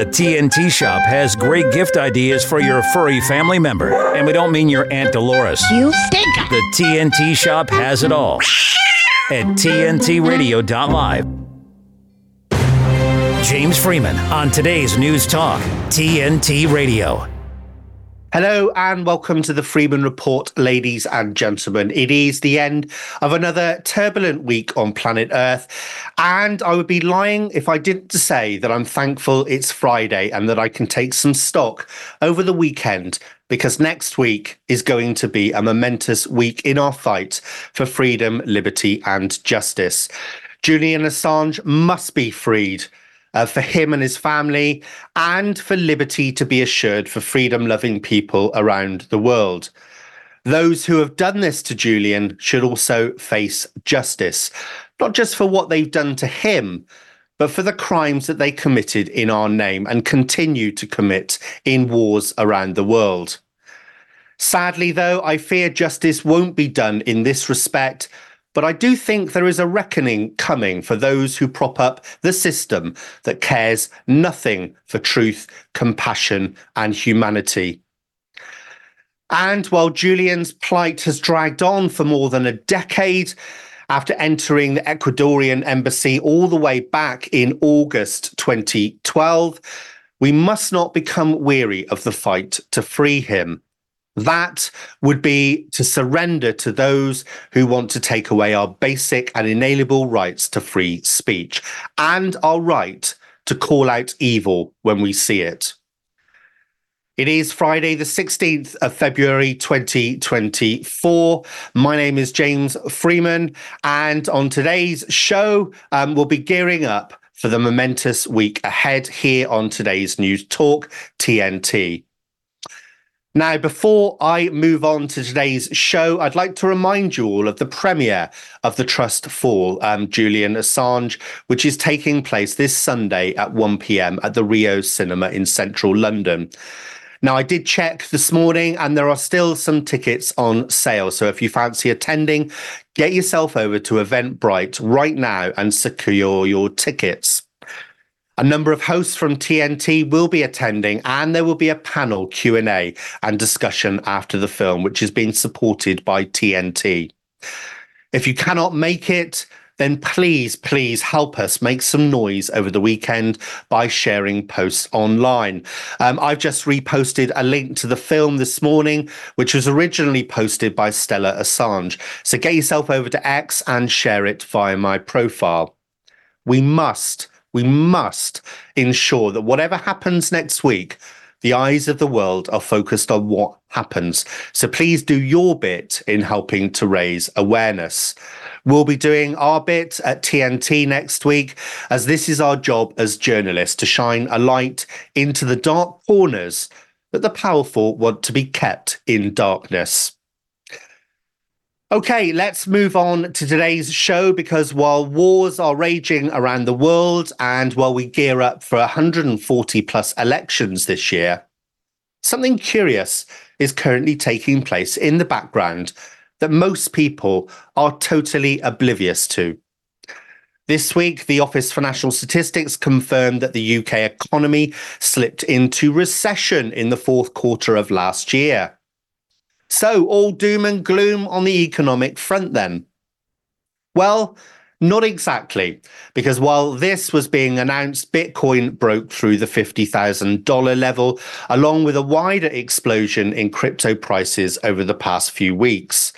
The TNT shop has great gift ideas for your furry family member. And we don't mean your Aunt Dolores. You stink! The TNT shop has it all at TNTRadio.live. James Freeman on today's News Talk, TNT Radio. Hello and welcome to the Freeman Report, ladies and gentlemen. It is the end of another turbulent week on planet Earth. And I would be lying if I didn't say that I'm thankful it's Friday and that I can take some stock over the weekend because next week is going to be a momentous week in our fight for freedom, liberty, and justice. Julian Assange must be freed uh, for him and his family, and for liberty to be assured for freedom loving people around the world. Those who have done this to Julian should also face justice, not just for what they've done to him, but for the crimes that they committed in our name and continue to commit in wars around the world. Sadly, though, I fear justice won't be done in this respect but I do think there is a reckoning coming for those who prop up the system that cares nothing for truth, compassion, and humanity. And while Julian's plight has dragged on for more than a decade, after entering the Ecuadorian embassy all the way back in August 2012, we must not become weary of the fight to free him. That would be to surrender to those who want to take away our basic and inalienable rights to free speech and our right to call out evil when we see it. It is Friday, the 16th of February 2024. My name is James Freeman, and on today's show, um, we'll be gearing up for the momentous week ahead here on today's News Talk TNT. Now, before I move on to today's show, I'd like to remind you all of the premiere of The Trust Fall, um, Julian Assange, which is taking place this Sunday at 1 pm at the Rio Cinema in central London. Now, I did check this morning and there are still some tickets on sale. So if you fancy attending, get yourself over to Eventbrite right now and secure your tickets. A number of hosts from TNT will be attending, and there will be a panel Q&A and discussion after the film, which is being supported by TNT. If you cannot make it, then please, please help us make some noise over the weekend by sharing posts online. Um, I've just reposted a link to the film this morning, which was originally posted by Stella Assange. So get yourself over to X and share it via my profile. We must we must ensure that whatever happens next week, the eyes of the world are focused on what happens. So please do your bit in helping to raise awareness. We'll be doing our bit at TNT next week, as this is our job as journalists to shine a light into the dark corners that the powerful want to be kept in darkness. Okay, let's move on to today's show because while wars are raging around the world and while we gear up for 140 plus elections this year, something curious is currently taking place in the background that most people are totally oblivious to. This week, the Office for National Statistics confirmed that the UK economy slipped into recession in the fourth quarter of last year. So, all doom and gloom on the economic front then? Well, not exactly, because while this was being announced, Bitcoin broke through the $50,000 level, along with a wider explosion in crypto prices over the past few weeks.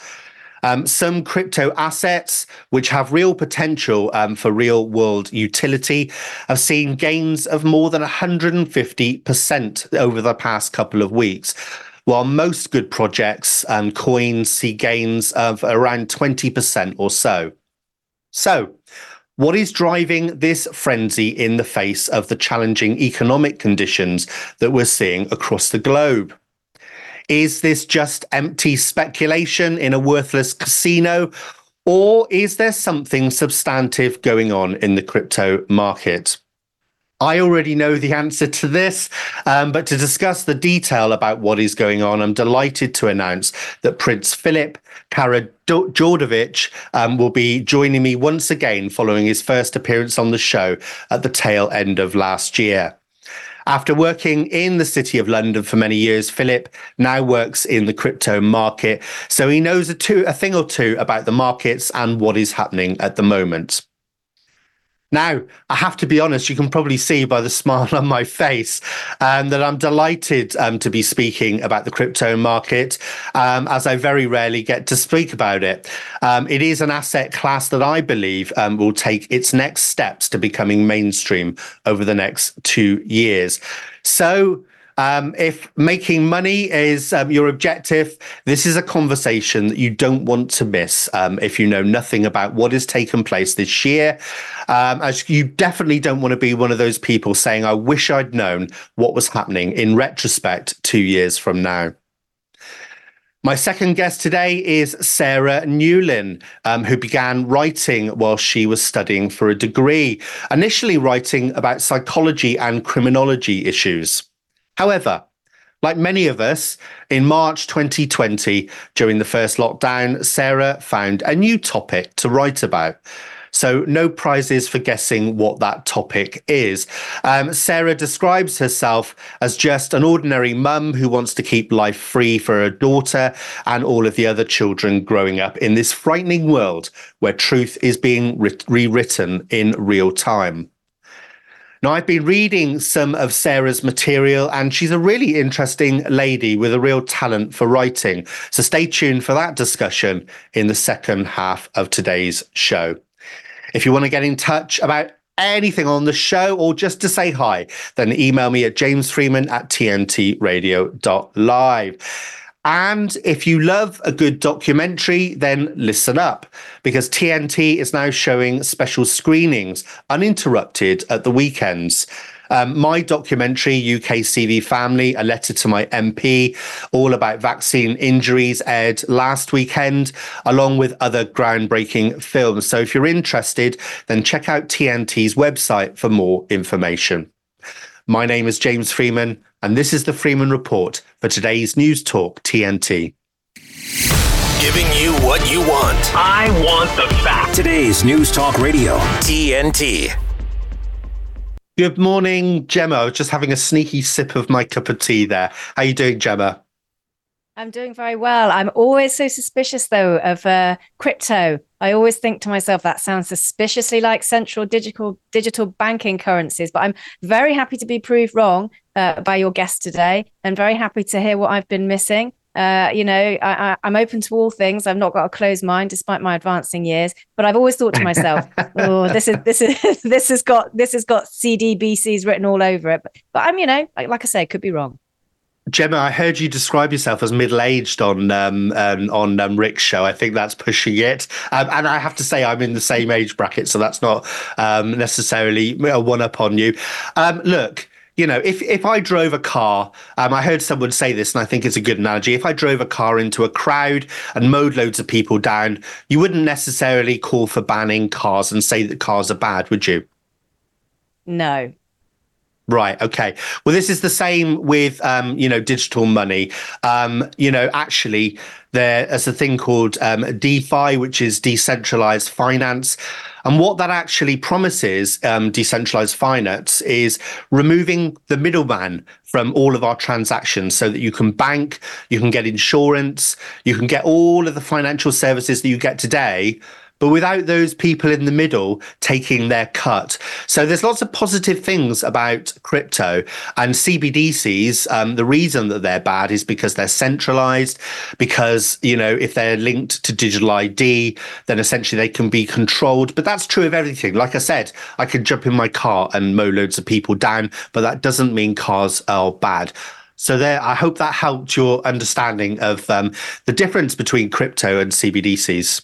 Um, some crypto assets, which have real potential um, for real world utility, have seen gains of more than 150% over the past couple of weeks while most good projects and coins see gains of around 20% or so. So, what is driving this frenzy in the face of the challenging economic conditions that we're seeing across the globe? Is this just empty speculation in a worthless casino? Or is there something substantive going on in the crypto market? I already know the answer to this, um, but to discuss the detail about what is going on, I'm delighted to announce that Prince Filip Karađorđević um, will be joining me once again following his first appearance on the show at the tail end of last year. After working in the City of London for many years, Filip now works in the crypto market. So he knows a, two, a thing or two about the markets and what is happening at the moment. Now, I have to be honest, you can probably see by the smile on my face um, that I'm delighted um, to be speaking about the crypto market, um, as I very rarely get to speak about it. Um, it is an asset class that I believe um, will take its next steps to becoming mainstream over the next two years. So, um, if making money is um, your objective, this is a conversation that you don't want to miss um, if you know nothing about what has taken place this year. Um, as you definitely don't want to be one of those people saying, I wish I'd known what was happening in retrospect two years from now. My second guest today is Sarah Newlyn, um, who began writing while she was studying for a degree, initially writing about psychology and criminology issues. However, like many of us, in March 2020, during the first lockdown, Sarah found a new topic to write about. So, no prizes for guessing what that topic is. Um, Sarah describes herself as just an ordinary mum who wants to keep life free for her daughter and all of the other children growing up in this frightening world where truth is being re- rewritten in real time. Now, I've been reading some of Sarah's material, and she's a really interesting lady with a real talent for writing. So stay tuned for that discussion in the second half of today's show. If you want to get in touch about anything on the show or just to say hi, then email me at jamesfreeman at tntradio.live. And if you love a good documentary, then listen up because TNT is now showing special screenings uninterrupted at the weekends. Um, my documentary, UKCV Family, A Letter to My MP, all about vaccine injuries, aired last weekend, along with other groundbreaking films. So if you're interested, then check out TNT's website for more information. My name is James Freeman and this is the Freeman Report for today's News Talk TNT. Giving you what you want. I want the facts. Today's News Talk Radio TNT. Good morning, Gemma. Just having a sneaky sip of my cup of tea there. How you doing, Gemma? I'm doing very well. I'm always so suspicious, though, of uh, crypto. I always think to myself that sounds suspiciously like central digital digital banking currencies. But I'm very happy to be proved wrong uh, by your guest today, and very happy to hear what I've been missing. Uh, you know, I, am open to all things. I've not got a closed mind, despite my advancing years. But I've always thought to myself, "Oh, this is this is this has got this has got CDBCs written all over it." But, but I'm, you know, like, like I say, could be wrong. Gemma, I heard you describe yourself as middle-aged on um, um, on um, Rick's show. I think that's pushing it, um, and I have to say I'm in the same age bracket, so that's not um, necessarily a one-up on you. Um, look, you know, if if I drove a car, um, I heard someone say this, and I think it's a good analogy. If I drove a car into a crowd and mowed loads of people down, you wouldn't necessarily call for banning cars and say that cars are bad, would you? No, Right. Okay. Well, this is the same with, um, you know, digital money. Um, you know, actually, there is a thing called um, DeFi, which is decentralized finance. And what that actually promises, um, decentralized finance, is removing the middleman from all of our transactions so that you can bank, you can get insurance, you can get all of the financial services that you get today but without those people in the middle taking their cut. So there's lots of positive things about crypto and CBDCs. Um, the reason that they're bad is because they're centralized, because, you know, if they're linked to digital ID, then essentially they can be controlled. But that's true of everything. Like I said, I can jump in my car and mow loads of people down, but that doesn't mean cars are bad. So there, I hope that helped your understanding of um, the difference between crypto and CBDCs.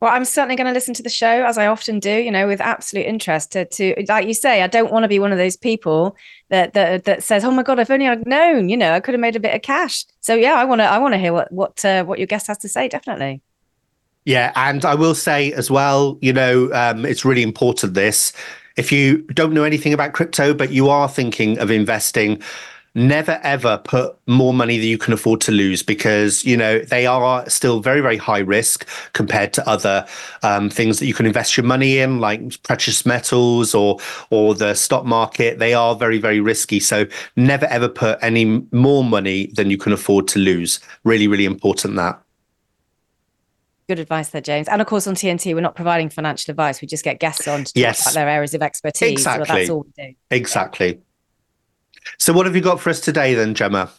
Well, I'm certainly going to listen to the show as I often do, you know, with absolute interest. To, to like you say, I don't want to be one of those people that that that says, "Oh my god, if only I'd known," you know, I could have made a bit of cash. So yeah, I want to I want to hear what what uh, what your guest has to say. Definitely. Yeah, and I will say as well, you know, um, it's really important. This, if you don't know anything about crypto, but you are thinking of investing, never ever put more money than you can afford to lose because you know they are still very very high risk compared to other um, things that you can invest your money in like precious metals or or the stock market they are very very risky so never ever put any more money than you can afford to lose really really important that Good advice there, James. And of course, on TNT, we're not providing financial advice. We just get guests on to talk Yes. about their areas of expertise. Exactly. So that's all we do. exactly so what have you got for us today then gemma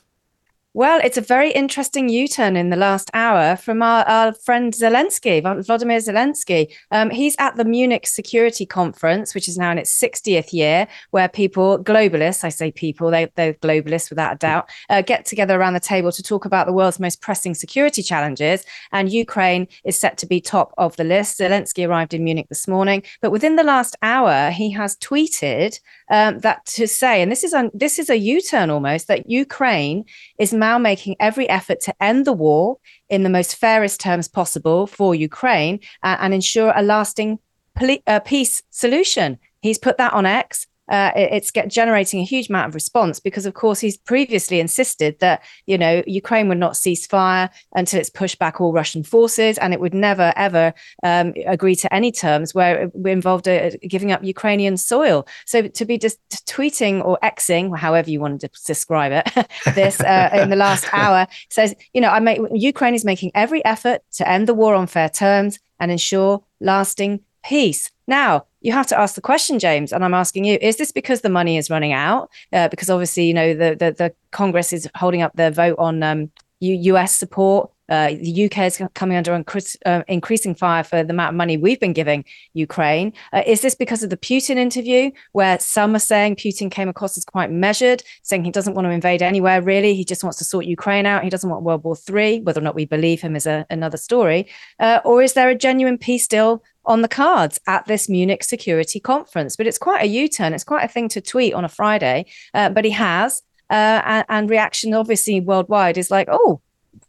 Well, it's a very interesting U-turn in the last hour from our, our friend Zelensky, Vladimir Zelensky. Um, he's at the Munich Security Conference, which is now in its 60th year, where people, globalists, I say people, they, they're globalists without a doubt, uh, get together around the table to talk about the world's most pressing security challenges. And Ukraine is set to be top of the list. Zelensky arrived in Munich this morning, but within the last hour, he has tweeted um, that to say, and this is un- this is a U-turn almost, that Ukraine is now making every effort to end the war in the most fairest terms possible for Ukraine uh, and ensure a lasting poli- uh, peace solution. He's put that on X. Uh, it's get generating a huge amount of response because, of course, he's previously insisted that you know Ukraine would not cease fire until it's pushed back all Russian forces, and it would never ever um, agree to any terms where it involved uh, giving up Ukrainian soil. So to be just tweeting or xing, however you want to describe it, this uh, in the last hour says, you know, I make Ukraine is making every effort to end the war on fair terms and ensure lasting peace. Now, you have to ask the question, James, and I'm asking you: Is this because the money is running out? Uh, because obviously, you know, the, the the Congress is holding up their vote on um, U.S. support. Uh, the UK is coming under incre- uh, increasing fire for the amount of money we've been giving Ukraine. Uh, is this because of the Putin interview, where some are saying Putin came across as quite measured, saying he doesn't want to invade anywhere really, he just wants to sort Ukraine out, he doesn't want World War Three. Whether or not we believe him is a, another story. Uh, or is there a genuine peace deal on the cards at this Munich Security Conference? But it's quite a U-turn. It's quite a thing to tweet on a Friday. Uh, but he has, uh, and, and reaction obviously worldwide is like, oh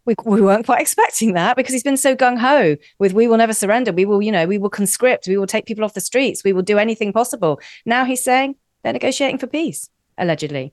we, we weren't quite expecting that because he's been so gung ho with we will never surrender. We will, you know, we will conscript. We will take people off the streets. We will do anything possible. Now he's saying they're negotiating for peace, allegedly.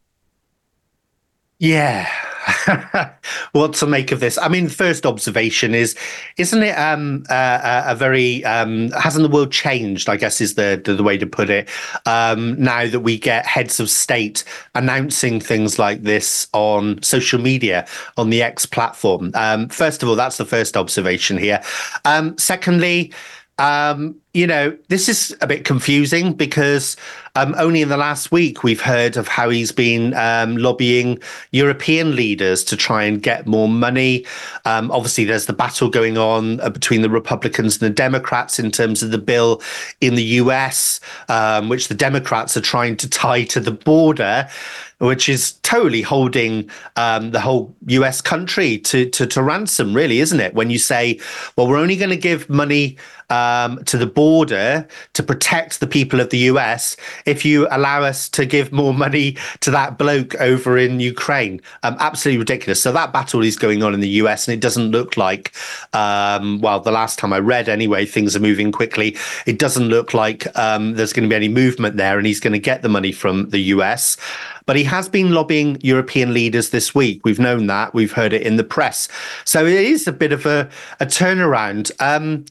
Yeah. what to make of this? I mean, first observation is, isn't it um, uh, a very um, hasn't the world changed? I guess is the the, the way to put it. Um, now that we get heads of state announcing things like this on social media on the X platform. Um, first of all, that's the first observation here. Um, secondly. Um, you know, this is a bit confusing because um, only in the last week we've heard of how he's been um, lobbying European leaders to try and get more money. Um, obviously, there's the battle going on uh, between the Republicans and the Democrats in terms of the bill in the US, um, which the Democrats are trying to tie to the border which is totally holding um, the whole US country to, to, to ransom, really, isn't it? When you say, well, we're only going to give money um, to the border to protect the people of the US if you allow us to give more money to that bloke over in Ukraine. Um, absolutely ridiculous. So that battle is going on in the US, and it doesn't look like, um, well, the last time I read anyway, things are moving quickly. It doesn't look like um, there's going to be any movement there, and he's going to get the money from the US. But he has been lobbying European leaders this week. We've known that. We've heard it in the press. So it is a bit of a, a turnaround. Um,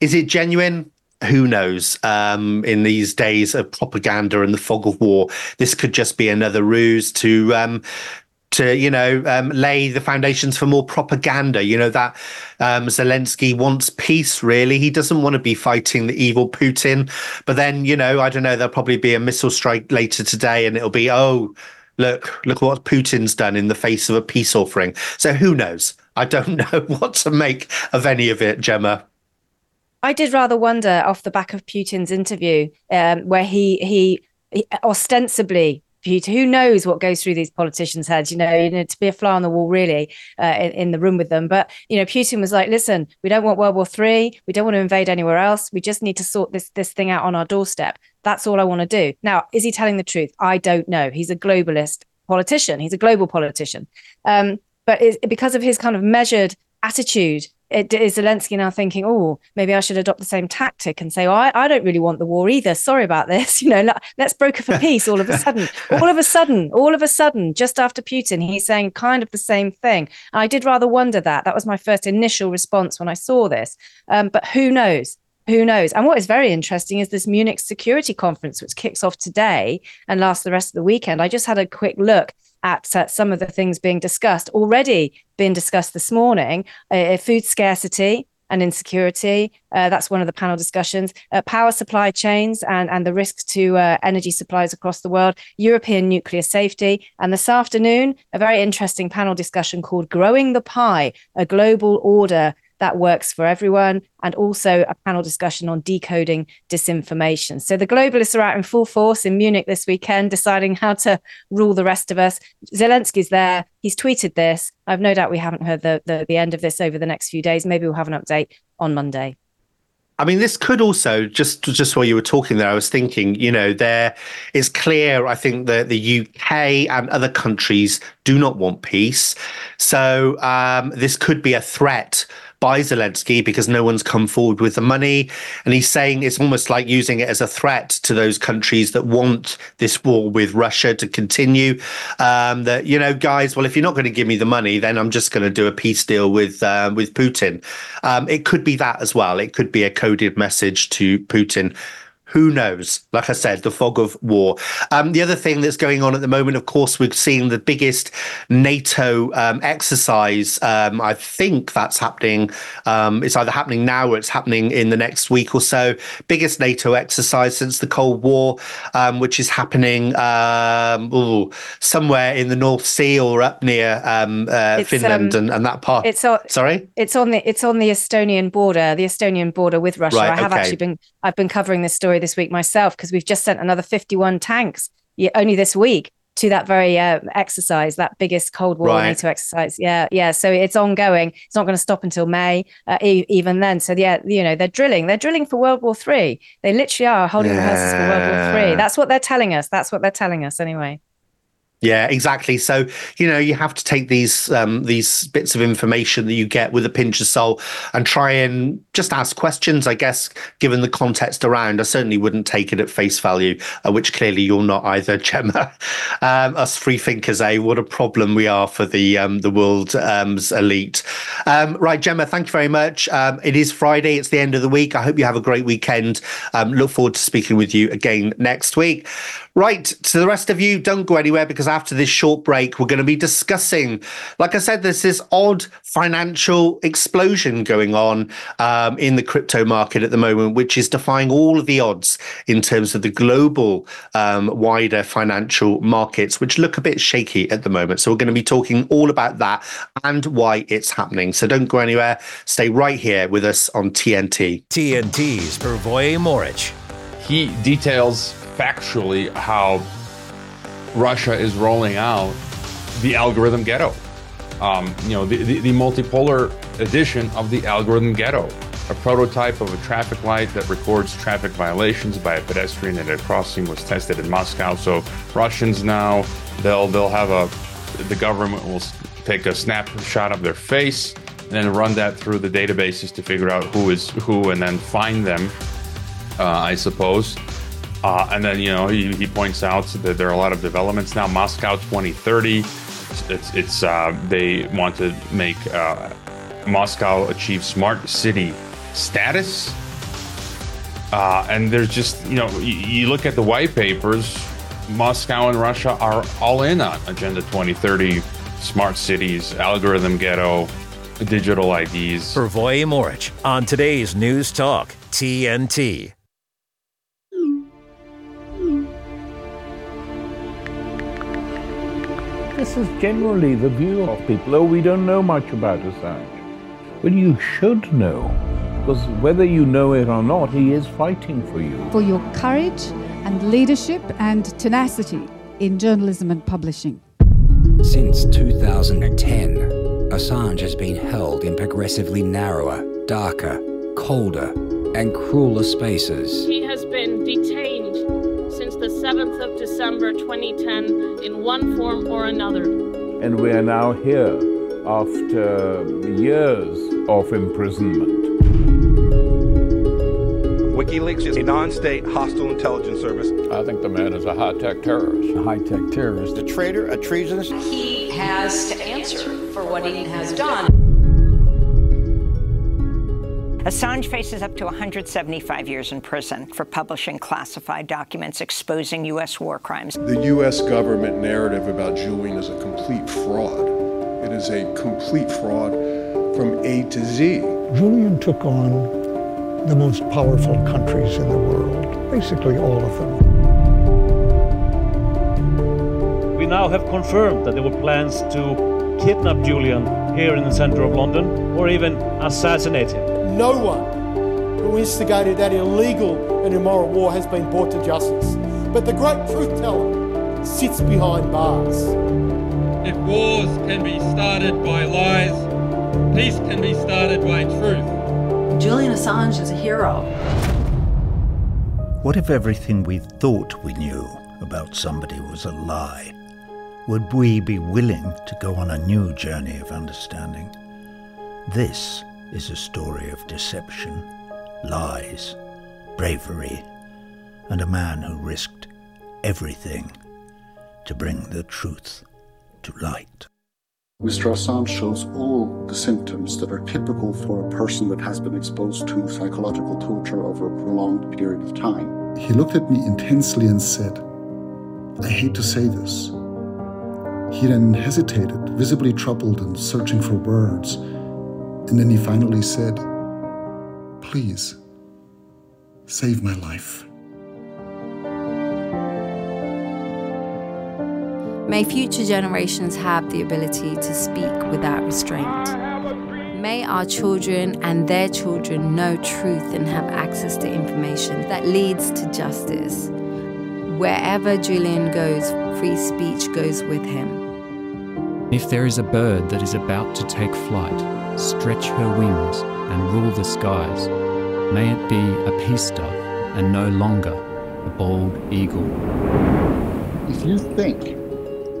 is it genuine? Who knows? Um, in these days of propaganda and the fog of war, this could just be another ruse to um, to you know um, lay the foundations for more propaganda. You know that um, Zelensky wants peace. Really, he doesn't want to be fighting the evil Putin. But then you know I don't know. There'll probably be a missile strike later today, and it'll be oh look look what Putin's done in the face of a peace offering. So who knows? I don't know what to make of any of it, Gemma. I did rather wonder off the back of Putin's interview, um, where he, he he ostensibly Putin, who knows what goes through these politicians' heads? You know, you know, to be a fly on the wall, really, uh, in, in the room with them. But you know, Putin was like, "Listen, we don't want World War Three. We don't want to invade anywhere else. We just need to sort this this thing out on our doorstep. That's all I want to do." Now, is he telling the truth? I don't know. He's a globalist politician. He's a global politician. Um, but because of his kind of measured attitude it, is Zelensky now thinking, oh, maybe I should adopt the same tactic and say, oh, I, I don't really want the war either. Sorry about this. You know, let, let's broker for peace all of a sudden. all of a sudden, all of a sudden, just after Putin, he's saying kind of the same thing. And I did rather wonder that. That was my first initial response when I saw this. Um, but who knows? who knows? And what is very interesting is this Munich Security Conference, which kicks off today and lasts the rest of the weekend. I just had a quick look at uh, some of the things being discussed, already being discussed this morning uh, food scarcity and insecurity. Uh, that's one of the panel discussions. Uh, power supply chains and, and the risks to uh, energy supplies across the world, European nuclear safety. And this afternoon, a very interesting panel discussion called Growing the Pie, a global order that works for everyone, and also a panel discussion on decoding disinformation. So the globalists are out in full force in Munich this weekend, deciding how to rule the rest of us. Zelensky's there. He's tweeted this. I've no doubt we haven't heard the, the, the end of this over the next few days. Maybe we'll have an update on Monday. I mean, this could also just just while you were talking there, I was thinking, you know, there is clear. I think that the UK and other countries do not want peace, so um, this could be a threat by Zelensky because no one's come forward with the money. And he's saying it's almost like using it as a threat to those countries that want this war with Russia to continue. Um, that, you know, guys, well, if you're not going to give me the money, then I'm just going to do a peace deal with, uh, with Putin. Um, it could be that as well. It could be a coded message to Putin who knows? Like I said, the fog of war. Um, the other thing that's going on at the moment, of course, we've seen the biggest NATO um, exercise. Um, I think that's happening. Um, it's either happening now or it's happening in the next week or so. Biggest NATO exercise since the Cold War, um, which is happening um, ooh, somewhere in the North Sea or up near uh, Finland and, and, that part. It's on, sorry. It's on the it's on the Estonian border, the Estonian border with Russia. Right, I have okay. actually been I've been covering this story this week myself because we've just sent another 51 tanks only this week to that very uh, exercise, that biggest Cold War right. NATO exercise. Yeah, yeah. So it's ongoing. It's not going to stop until May, uh, e- even then. So yeah, you know, they're drilling. They're drilling for World War Three. They literally are holding yeah. rehearsals for World War Three. That's what they're telling us. That's what they're telling us anyway. Yeah, exactly. So you know you have to take these um, these bits of information that you get with a pinch of salt and try and just ask questions. I guess given the context around, I certainly wouldn't take it at face value, uh, which clearly you're not either, Gemma. Um, us free thinkers, eh? What a problem we are for the um, the world's um, elite. Um, right, Gemma, thank you very much. Um, it is Friday. It's the end of the week. I hope you have a great weekend. look forward to speaking with you again next week. Right, to the rest of you, don't go anywhere because after this short break, we're going to be discussing, like I said, there's this odd financial explosion going on um, in the crypto market at the moment, which is defying all of the odds in terms of the global um, wider financial markets, which look a bit shaky at the moment. So we're going to be talking all about that and why it's happening. So don't go anywhere. Stay right here with us on TNT. TNT's Pervoy Moric. He details factually how Russia is rolling out the algorithm ghetto. Um, you know, the, the, the, multipolar edition of the algorithm ghetto, a prototype of a traffic light that records traffic violations by a pedestrian at a crossing was tested in Moscow. So Russians now they'll they'll have a the government will take a snapshot of their face and then run that through the databases to figure out who is who and then find them. Uh, I suppose. Uh, and then, you know, he, he points out that there are a lot of developments now. Moscow 2030, it's, it's uh, they want to make uh, Moscow achieve smart city status. Uh, and there's just, you know, you, you look at the white papers, Moscow and Russia are all in on Agenda 2030, smart cities, algorithm ghetto, digital IDs. Pervoy Moric on today's News Talk, TNT. This is generally the view of people. Oh, we don't know much about Assange. Well, you should know, because whether you know it or not, he is fighting for you. For your courage and leadership and tenacity in journalism and publishing. Since 2010, Assange has been held in progressively narrower, darker, colder, and crueler spaces. He has been detained the 7th of December 2010 in one form or another. And we are now here after years of imprisonment. WikiLeaks is a non-state hostile intelligence service. I think the man is a high-tech terrorist. A high-tech terrorist. A traitor, a treasonous. He has to answer for what he has done. Assange faces up to 175 years in prison for publishing classified documents exposing U.S. war crimes. The U.S. government narrative about Julian is a complete fraud. It is a complete fraud from A to Z. Julian took on the most powerful countries in the world, basically all of them. We now have confirmed that there were plans to kidnap Julian here in the center of London or even assassinate him. No one who instigated that illegal and immoral war has been brought to justice. But the great truth teller sits behind bars. If wars can be started by lies, peace can be started by truth. Julian Assange is a hero. What if everything we thought we knew about somebody was a lie? Would we be willing to go on a new journey of understanding? This is a story of deception, lies, bravery, and a man who risked everything to bring the truth to light. Mr. Assange shows all the symptoms that are typical for a person that has been exposed to psychological torture over a prolonged period of time. He looked at me intensely and said, I hate to say this. He then hesitated, visibly troubled and searching for words. And then he finally said, Please, save my life. May future generations have the ability to speak without restraint. May our children and their children know truth and have access to information that leads to justice. Wherever Julian goes, free speech goes with him. If there is a bird that is about to take flight, stretch her wings, and rule the skies, may it be a peace and no longer a bald eagle. If you think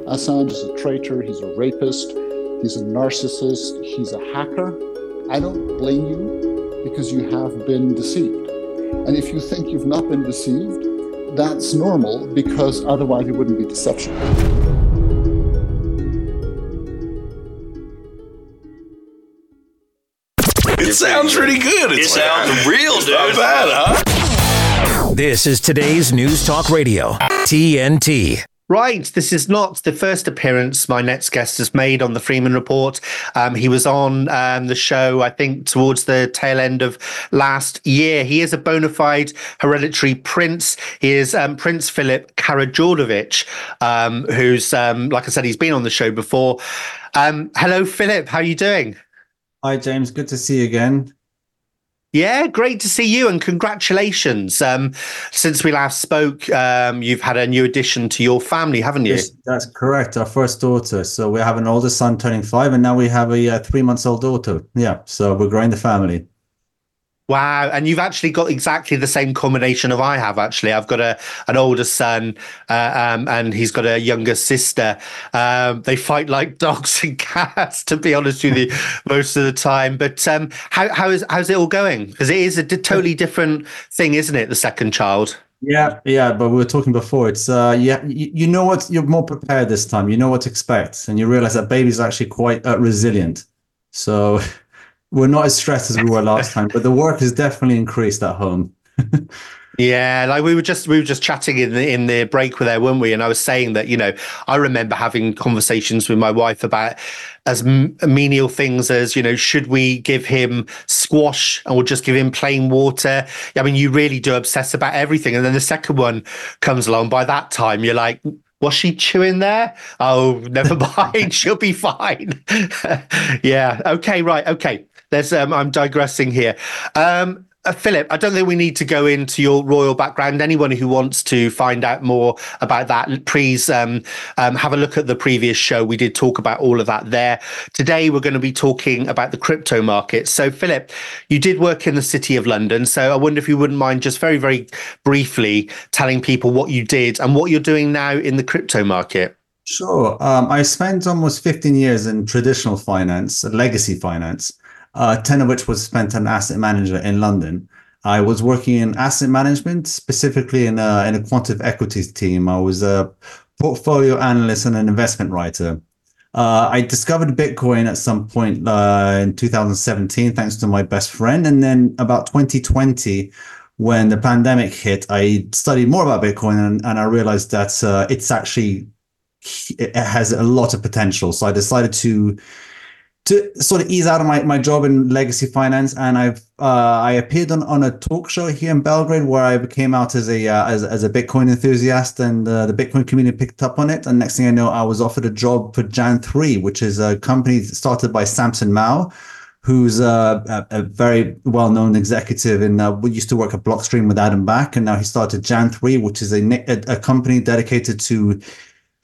Assange is a traitor, he's a rapist, he's a narcissist, he's a hacker. I don't blame you because you have been deceived. And if you think you've not been deceived, that's normal because otherwise it wouldn't be deception. It sounds pretty good. It sounds real, dude. Not bad, huh? This is today's News Talk Radio, TNT. Right, this is not the first appearance my next guest has made on the Freeman Report. Um, he was on um, the show, I think, towards the tail end of last year. He is a bona fide hereditary prince. He is um, Prince Filip Karageorgevitch, um, who's, um, like I said, he's been on the show before. Um, hello, Filip. How are you doing? Hi, James. Good to see you again. Yeah, great to see you and congratulations. Um, since we last spoke, um, you've had a new addition to your family, haven't you? Yes, that's correct. Our first daughter. So we have an older son turning five, and now we have a uh, three months old daughter. Yeah, so we're growing the family. Wow, and you've actually got exactly the same combination of I have. Actually, I've got a an older son, uh, um, and he's got a younger sister. Um, they fight like dogs and cats, to be honest with you, most of the time. But um, how how is how's it all going? Because it is a d- totally different thing, isn't it? The second child. Yeah, yeah, but we were talking before. It's uh, yeah, you, you know what? You're more prepared this time. You know what to expect, and you realize that baby's actually quite uh, resilient. So. we're not as stressed as we were last time, but the work has definitely increased at home. Yeah, like we were just we were just chatting in the in the break with there, weren't we? And I was saying that you know I remember having conversations with my wife about as menial things as you know should we give him squash and we'll just give him plain water? I mean, you really do obsess about everything, and then the second one comes along. By that time, you're like, was she chewing there? Oh, never mind. She'll be fine. yeah. Okay. Right. Okay. There's. Um, I'm digressing here. Um, uh, Filip, I don't think we need to go into your royal background. Anyone who wants to find out more about that, please um, um, have a look at the previous show. We did talk about all of that there. Today, we're going to be talking about the crypto market. So, Filip, you did work in the City of London. So, I wonder if you wouldn't mind just very, very briefly telling people what you did and what you're doing now in the crypto market. Sure. Um, I spent almost 15 years in traditional finance, legacy finance, uh, 10 of which was spent as an asset manager in London. I was working in asset management, specifically in a, in a quantitative equities team. I was a portfolio analyst and an investment writer. Uh, I discovered Bitcoin at some point uh, in 2017, thanks to my best friend. And then about 2020, when the pandemic hit, I studied more about Bitcoin and, and I realized that uh, it's actually it has a lot of potential. So I decided to to sort of ease out of my, my job in legacy finance, and I've uh, I appeared on, on a talk show here in Belgrade where I came out as a uh, as, as a Bitcoin enthusiast, and uh, the Bitcoin community picked up on it. And next thing I know, I was offered a job for Jan3, which is a company started by Samson Mow, who's a, a, very well known executive in uh, we used to work at Blockstream with Adam Back, and now he started Jan3, which is a, a company dedicated to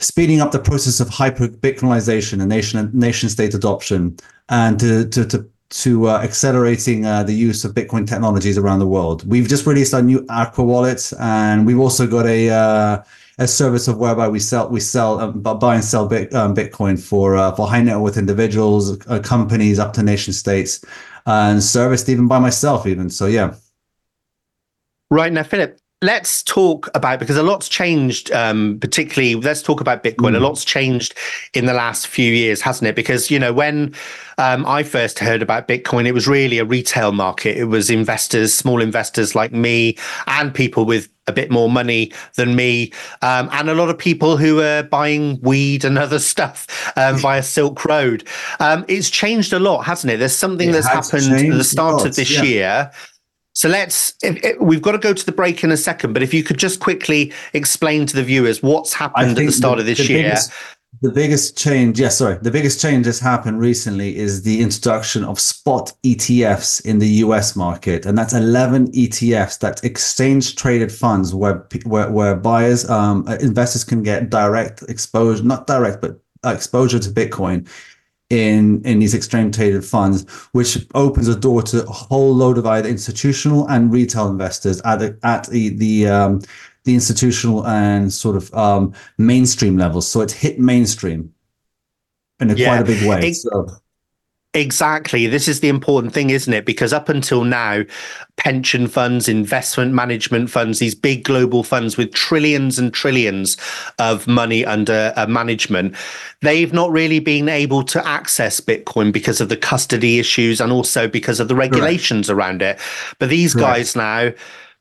speeding up the process of hyper Bitcoinization and nation nation state adoption, and to to to, to uh, accelerating uh, the use of Bitcoin technologies around the world. We've just released our new Aqua wallet, and we've also got a uh, a service of whereby we sell we sell um, buy and sell bit, um, Bitcoin for uh, for high net worth individuals, uh, companies, up to nation states, and serviced even by myself even. So yeah. Right now, Filip, let's talk about because a lot's changed um, particularly let's talk about bitcoin. Mm. a lot's changed in the last few years hasn't it? Because you know when um, i first heard about bitcoin it was really a retail market. It was investors small investors like me and people with a bit more money than me um, and a lot of people who are buying weed and other stuff um, via silk road. Um, it's changed a lot hasn't it? There's something it that's happened at the start of this yeah. year so let's, if, if, we've got to go to the break in a second, but if you could just quickly explain to the viewers what's happened at the start the, of this the year. Biggest, the biggest change, yes, yeah, sorry, the biggest change that's happened recently is the introduction of spot ETFs in the US market. And that's 11 ETFs, that's exchange traded funds where, where, where buyers, um, investors can get direct exposure, not direct, but exposure to Bitcoin in in these exchange traded funds, which opens a door to a whole load of either institutional and retail investors at the, at the the um, the institutional and sort of um, mainstream levels. So it's hit mainstream in a yeah. quite a big way. It, so. Exactly. This is the important thing, isn't it? Because up until now, pension funds, investment management funds, these big global funds with trillions and trillions of money under uh, management, they've not really been able to access Bitcoin because of the custody issues and also because of the regulations Correct. around it. But these Correct. guys now,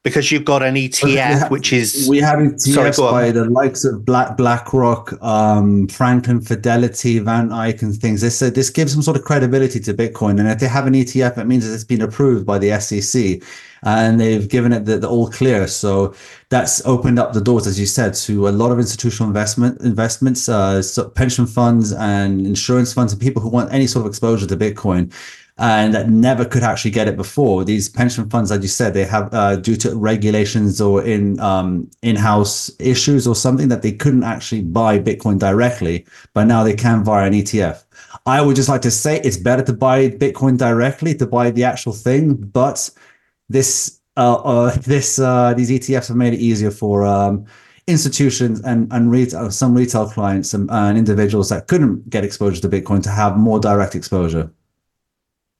because you've got an ETF, have, which is we have ETFs sorry, by the likes of Black BlackRock, um, Franklin Fidelity, VanEck, and things. This uh, this gives some sort of credibility to Bitcoin, and if they have an ETF, it means that it's been approved by the SEC, and they've given it the, the all clear. So that's opened up the doors, as you said, to a lot of institutional investment investments, uh, so pension funds and insurance funds, and people who want any sort of exposure to Bitcoin and that never could actually get it before. These pension funds, as you said, they have uh, due to regulations or in um, in-house issues or something that they couldn't actually buy Bitcoin directly, but now they can via an ETF. I would just like to say it's better to buy Bitcoin directly to buy the actual thing, but this uh, uh, this uh, these ETFs have made it easier for um, institutions and and retail, some retail clients and, and individuals that couldn't get exposure to Bitcoin to have more direct exposure.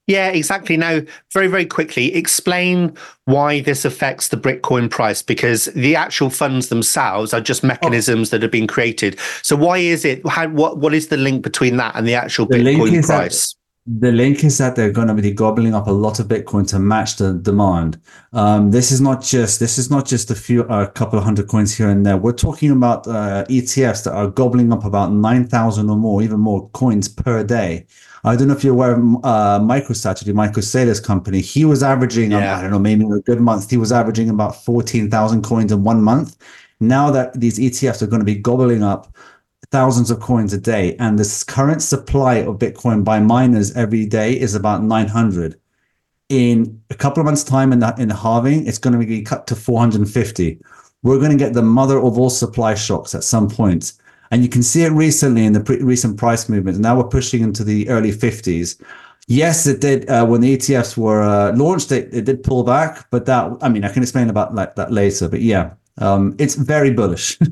Yeah, exactly. Now, very, very quickly, explain why this affects the Bitcoin price because the actual funds themselves are just mechanisms oh. that have been created. So, why is it? How, what what is the link between that and the actual the Bitcoin price? That, the link is that they're going to be gobbling up a lot of Bitcoin to match the demand. Um, this is not just this is not just a few a couple of hundred coins here and there. We're talking about uh, ETFs that are gobbling up about nine thousand or more, even more coins per day. I don't know if you're aware of uh, MicroStrategy, Michael Saylor's company. He was averaging, yeah. um, I don't know, maybe a good month, he was averaging about 14,000 coins in one month. Now that these ETFs are going to be gobbling up thousands of coins a day, and this current supply of Bitcoin by miners every day is about 900. In a couple of months' time, in the, in the halving, it's going to be cut to 450. We're going to get the mother of all supply shocks at some point. And you can see it recently in the pre- recent price movements. Now we're pushing into the early 50s. Yes, it did. Uh, when the ETFs were uh, launched, it, it did pull back. But that, I mean, I can explain about like that later. But yeah, um, it's very bullish.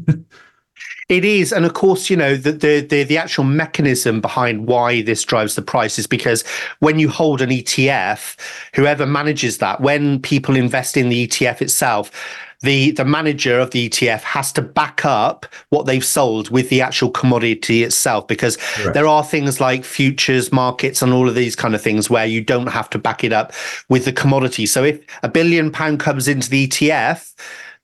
It is, and of course, you know the, the the the actual mechanism behind why this drives the price is because when you hold an ETF, whoever manages that, when people invest in the ETF itself, the the manager of the ETF has to back up what they've sold with the actual commodity itself because Correct. there are things like futures markets and all of these kind of things where you don't have to back it up with the commodity. So if a billion pound comes into the ETF,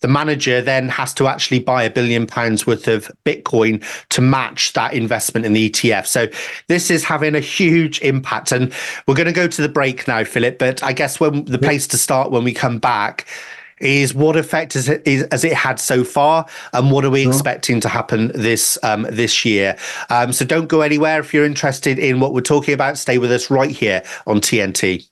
the manager then has to actually buy a billion pounds worth of Bitcoin to match that investment in the ETF. So this is having a huge impact. And we're going to go to the break now, Filip. But I guess when the place to start when we come back is what effect has it, is, has it had so far, and what are we expecting to happen this um, this year? Um, so don't go anywhere if you're interested in what we're talking about. Stay with us right here on TNT.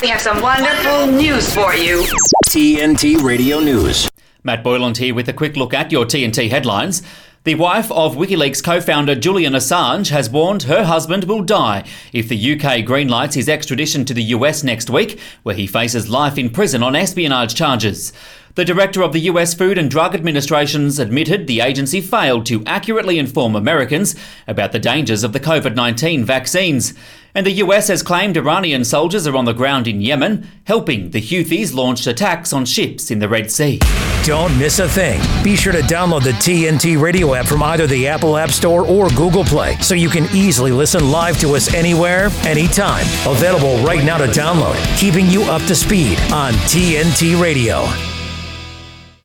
We have some wonderful news for you. TNT Radio News. Matt Boyland here with a quick look at your TNT headlines. The wife of WikiLeaks co founder Julian Assange has warned her husband will die if the UK greenlights his extradition to the US next week, where he faces life in prison on espionage charges. The director of the US Food and Drug Administration's admitted the agency failed to accurately inform Americans about the dangers of the COVID 19 vaccines. And the US has claimed Iranian soldiers are on the ground in Yemen, helping the Houthis launch attacks on ships in the Red Sea. Don't miss a thing. Be sure to download the TNT radio app from either the Apple App Store or Google Play so you can easily listen live to us anywhere, anytime. Available right now to download, keeping you up to speed on TNT Radio.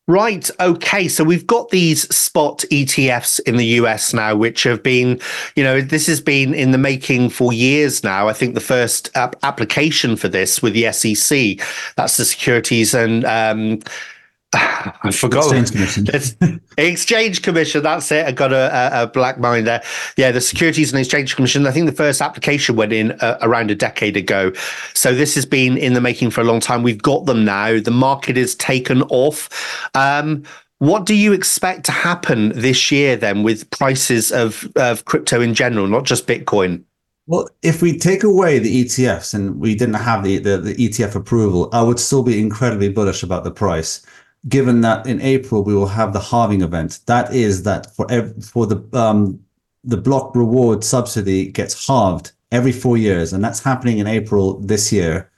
Right. Okay. So we've got these spot ETFs in the US now, which have been, you know, this has been in the making for years now. I think the first ap- application for this with the SEC, that's the Securities and um, I forgot. Exchange Commission. Exchange Commission. That's it. I got a, a, a black mind there. Yeah, the Securities and Exchange Commission. I think the first application went in uh, around a decade ago. So this has been in the making for a long time. We've got them now. The market is taken off. Um, what do you expect to happen this year then with prices of, of crypto in general, not just Bitcoin? Well, if we take away the ETFs and we didn't have the, the, the ETF approval, I would still be incredibly bullish about the price given that in April we will have the halving event. That is that for for the um, the block reward subsidy gets halved every four years, and that's happening in April this year.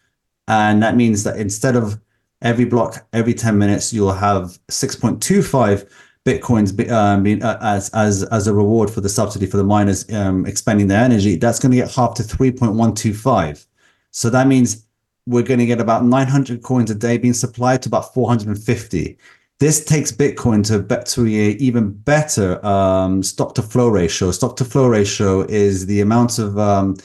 And that means that instead of every block every 10 minutes, you'll have 6.25 bitcoins be, um, uh, as as as a reward for the subsidy for the miners um, expending their energy. That's going to get halved to 3.125. So that means we're going to get about 900 coins a day being supplied to about 450. This takes Bitcoin to, to a even better um, stock to flow ratio. Stock to flow ratio is the amount of um,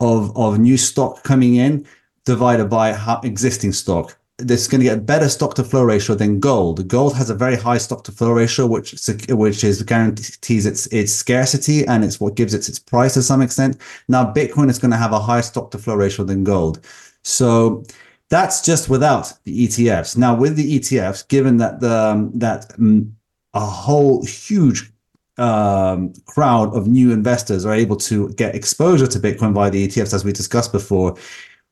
of of new stock coming in divided by how existing stock. This is going to get a better stock to flow ratio than gold. Gold has a very high stock to flow ratio, which which is guarantees its its scarcity and it's what gives it its price to some extent. Now Bitcoin is going to have a higher stock to flow ratio than gold. So that's just without the ETFs. Now, with the ETFs, given that the um, that um, a whole huge um, crowd of new investors are able to get exposure to Bitcoin via the ETFs, as we discussed before,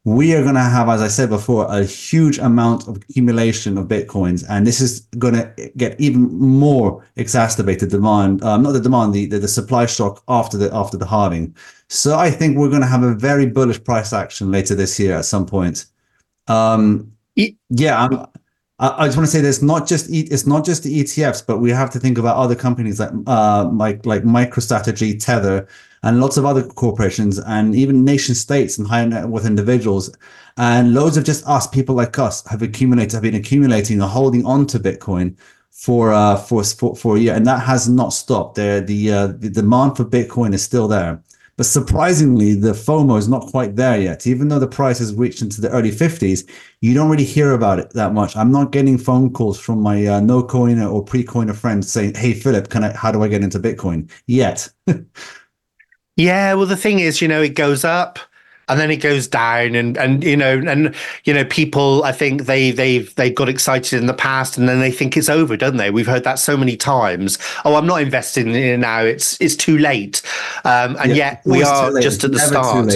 we are going to have, as I said before, a huge amount of accumulation of Bitcoins. And this is going to get even more exacerbated demand, um, not the demand, the, the, the supply shock after the, after the halving. So I think we're going to have a very bullish price action later this year at some point. Um, yeah, I'm, I just want to say this: not just it's not just the ETFs, but we have to think about other companies like uh, like like MicroStrategy, Tether, and lots of other corporations, and even nation states and high net worth individuals, and loads of just us, people like us, have accumulated, have been accumulating or holding on to Bitcoin for uh for for, for a year, and that has not stopped. There, the uh, the demand for Bitcoin is still there. But surprisingly, the FOMO is not quite there yet. Even though the price has reached into the early 50s, you don't really hear about it that much. I'm not getting phone calls from my uh, no coiner or pre coiner friends saying, "Hey, Filip, can I? How do I get into Bitcoin?" Yet. yeah, well, the thing is, you know, it goes up and then it goes down and and you know and you know people i think they they've they got excited in the past and then they think it's over don't they? We've heard that so many times. Oh i'm not investing in it now. It's it's too late. Um, and yeah, yet we are just at the start.